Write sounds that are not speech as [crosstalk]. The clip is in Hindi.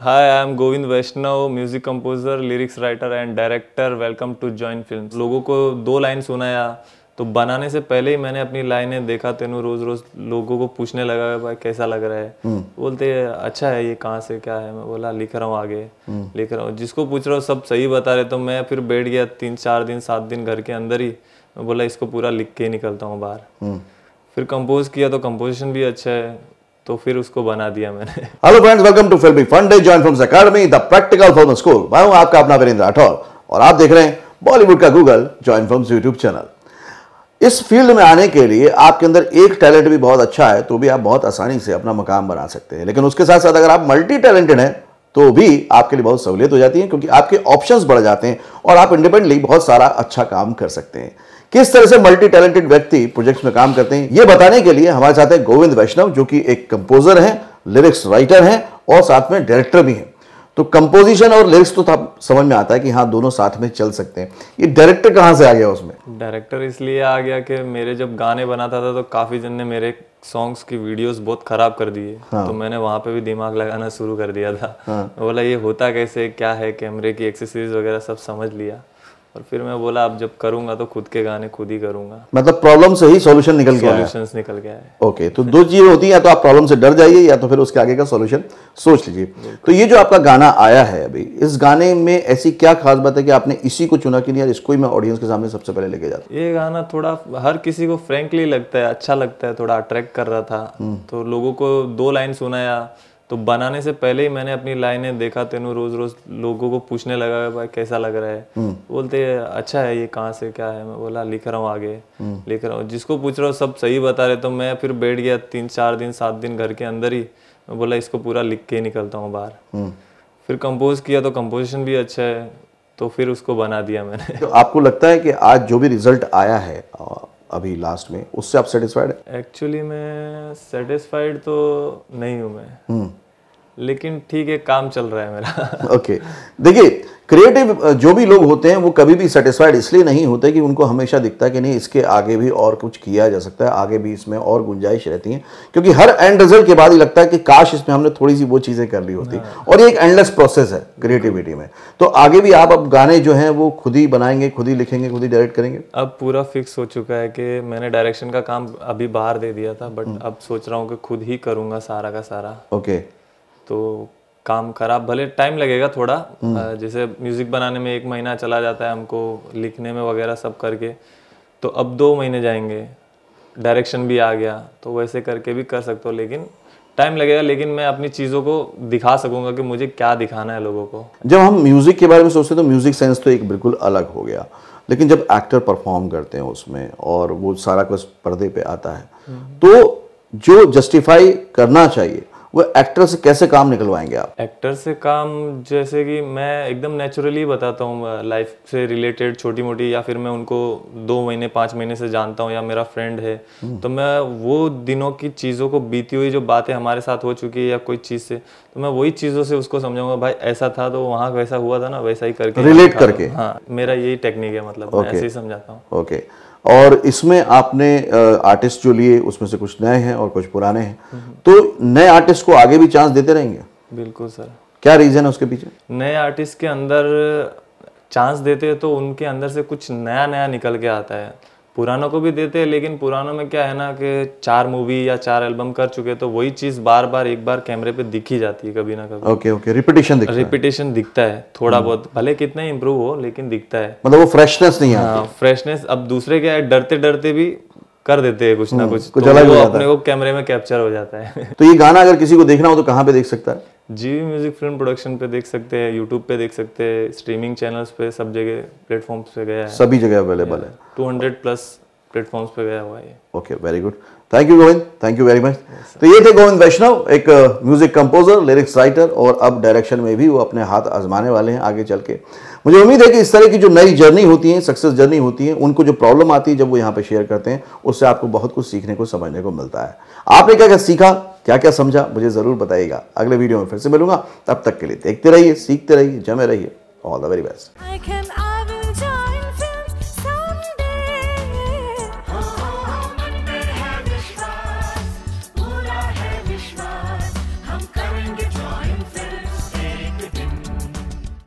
Hi, I am Govind Vaishnav, music composer, lyrics writer and director. Welcome to Join Films. लोगों को दो लाइन सुनाया तो बनाने से पहले ही मैंने अपनी लाइनें देखा तेनू रोज रोज लोगों को पूछने लगा भाई कैसा लग रहा है। बोलते अच्छा है ये कहाँ से क्या है? मैं बोला लिख रहा हूँ आगे लिख रहा हूँ। जिसको पूछ रहा हूँ सब सही बता रहे तो मैं फिर बैठ गया तीन चार दिन सात दिन घर के अंदर ही। मैं बोला इसको पूरा लिख के निकलता हूँ बाहर। फिर कंपोज किया तो कंपोजिशन भी अच्छा है। तो फिर उसको बना दिया मैंने। Hello friends welcome to Filmy Funde join film academy the practical film school मैं हूँ आपका अपना वीरेंद्र राठौर। और आप देख रहे हैं बॉलीवुड का Google join film YouTube channel इस फ़ील्ड में आने के लिए आपके अंदर एक टैलेंट भी बहुत अच्छा है तो भी आप बहुत आसानी से अपना मकाम बना सकते हैं। लेकिन उसके साथ साथ अगर आप मल्टी टैलेंटेड हैं तो भी आपके लिए बहुत सहूलियत हो जाती है, क्योंकि आपके ऑप्शंस बढ़ जाते हैं और आप इंडिपेंडेंटली बहुत सारा अच्छा काम कर सकते हैं। किस तरह से मल्टी टैलेंटेड व्यक्ति प्रोजेक्ट्स में काम करते हैं यह बताने के लिए हमारे साथ है गोविंद वैष्णव, जो कि एक कंपोजर हैं लिरिक्स राइटर हैं और साथ में डायरेक्टर भी हैं। तो कंपोजिशन और लिरिक्स तो था समझ में आता है कि हाँ दोनों साथ में चल सकते हैं। ये डायरेक्टर कहाँ से आ गया उसमें? डायरेक्टर इसलिए आ गया कि मेरे जब गाने बनाता था तो काफ़ी जन ने मेरे सॉन्ग्स की वीडियोस बहुत खराब कर दिए। हाँ। तो मैंने वहाँ पे भी दिमाग लगाना शुरू कर दिया था। हाँ। बोला ये होता कैसे? क्या है? कैमरे की एक्सेसरीज वगैरह सब समझ लिया। और फिर मैं बोला अब जब करूँगा तो खुद के गाने खुद ही करूँगा। मतलब प्रॉब्लम से ही सॉल्यूशन निकल गया है। सॉल्यूशंस निकल गया है। ओके तो दो चीज़ें होती हैं या तो आप प्रॉब्लम से डर जाइए या तो फिर उसके आगे का सॉल्यूशन सोच लीजिए। तो ये जो आपका गाना आया है अभी इस गाने में ऐसी क्या खास बात है कि आपने इसी को चुना कि नहीं यार इसको ही मैं ऑडियंस के सामने सबसे पहले लेके जाता ये गाना थोड़ा हर किसी को फ्रेंकली लगता है अच्छा लगता है थोड़ा अट्रैक्ट कर रहा था। तो लोगों को दो लाइन सुनाया तो बनाने से पहले ही मैंने अपनी लाइनें देखा तेनू रोज रोज लोगों को पूछने लगा भाई कैसा लग रहा है। बोलते अच्छा है ये कहाँ से क्या है? मैं बोला लिख रहा हूँ आगे लिख रहा हूँ। जिसको पूछ रहा हूँ सब सही बता रहे तो मैं फिर बैठ गया तीन चार दिन सात दिन घर के अंदर ही। मैं बोला इसको पूरा लिख के निकलता हूँ बाहर। फिर कंपोज किया तो कंपोजिशन भी अच्छा है तो फिर उसको बना दिया मैंने। तो आपको लगता है कि आज जो भी रिज़ल्ट आया है अभी लास्ट में उससे आप सेटिस्फाइड है? एक्चुअली मैं सेटिस्फाइड तो नहीं हूँ मैं। लेकिन ठीक है काम चल रहा है मेरा। [laughs] ओके देखिए क्रिएटिव जो भी लोग होते हैं वो कभी भी सेटिस्फाइड इसलिए नहीं होते कि उनको हमेशा दिखता है कि नहीं इसके आगे भी और कुछ किया जा सकता है आगे भी इसमें और गुंजाइश रहती है। क्योंकि हर एंड रिज़ल्ट के बाद ही लगता है कि काश इसमें हमने थोड़ी सी वो चीज़ें कर ली होती। और ये एक एंडलेस प्रोसेस है क्रिएटिविटी में। तो आगे भी आप अब गाने जो हैं वो खुद ही बनाएँगे खुद ही लिखेंगे खुद ही डायरेक्ट करेंगे? अब पूरा फिक्स हो चुका है कि मैंने डायरेक्शन का काम अभी बाहर दे दिया था बट अब सोच रहा हूँ कि खुद ही करूँगा सारा का सारा। ओके तो काम खराब भले टाइम लगेगा थोड़ा जैसे म्यूज़िक बनाने में एक महीना चला जाता है हमको लिखने में वगैरह सब करके तो अब दो महीने जाएँगे डायरेक्शन भी आ गया तो वैसे करके भी कर सकते हो लेकिन टाइम लगेगा लेकिन मैं अपनी चीज़ों को दिखा सकूँगा कि मुझे क्या दिखाना है लोगों को। जब हम म्यूज़िक के बारे में सोचते हैं तो म्यूज़िक सेंस तो एक बिल्कुल अलग हो गया लेकिन जब एक्टर परफॉर्म करते हैं उसमें और वो सारा कुछ पर्दे पे आता है तो जो जस्टिफाई करना चाहिए वो एक्टर से कैसे काम निकलवाएँगे आप? एक्टर से काम जैसे कि मैं एकदम नेचुरली बताता हूँ लाइफ से रिलेटेड छोटी मोटी या फिर मैं उनको दो महीने पाँच महीने से जानता हूँ या मेरा फ्रेंड है तो मैं वो दिनों की चीज़ों को बीती हुई जो बातें हमारे साथ हो चुकी है या कोई चीज़ से तो मैं वही चीज़ों से उसको समझाऊँगा भाई ऐसा था तो वहाँ वैसा हुआ था ना वैसा ही करके दो। करके। हाँ मेरा यही टेक्निक है मतलब ऐसे ही समझाता हूँ। ओके और इसमें आपने आर्टिस्ट जो लिए उसमें से कुछ नए हैं और कुछ पुराने हैं। तो नए आर्टिस्ट को आगे भी चांस देते रहेंगे? बिल्कुल सर। क्या रीजन है उसके पीछे? नए आर्टिस्ट के अंदर चांस देते हैं तो उनके अंदर से कुछ नया नया निकल के आता है। पुरानों को भी देते हैं लेकिन पुरानों में क्या है ना कि चार मूवी या चार एल्बम कर चुके तो वही चीज़ बार बार एक बार कैमरे पे दिख ही जाती है कभी ना कभी। ओके ओके रिपीटेशन दिखता है। रिपीटेशन दिखता है थोड़ा बहुत भले कितना ही इम्प्रूव हो लेकिन दिखता है। मतलब वो फ्रेशनेस नहीं है हाँ फ्रेशनेस अब दूसरे क्या है डरते डरते भी कर देते हैं कुछ ना कुछ कुछ तो वो अपने को कैमरे में कैप्चर हो जाता है। तो ये गाना अगर किसी को देखना हो तो कहाँ पे देख सकता है? जी म्यूज़िक फ़िल्म प्रोडक्शन पे देख सकते हैं यूट्यूब पे देख सकते हैं स्ट्रीमिंग चैनल्स पे सब जगह प्लेटफॉर्म्स पे गया है। सभी जगह अवेलेबल है। 200 प्लस प्लेटफॉर्म्स पे गया हुआ है okay very good thank you Govind thank you very much तो ये थे गोविंद वैष्णव एक म्यूज़िक कंपोजर लिरिक्स राइटर और अब डायरेक्शन में भी वो अपने हाथ आजमाने वाले हैं आगे चल के। मुझे उम्मीद है कि इस तरह की जो नई जर्नी होती है सक्सेस जर्नी होती है उनको जो प्रॉब्लम आती है जब वो यहाँ पे शेयर करते हैं उससे आपको बहुत कुछ सीखने को समझने को मिलता है। आपने क्या क्या सीखा? क्या क्या समझा, मुझे ज़रूर बताइएगा। अगले वीडियो में फिर से मिलूँगा। तब तक के लिए देखते रहिए, सीखते रहिए, जमे रहिए। All the very best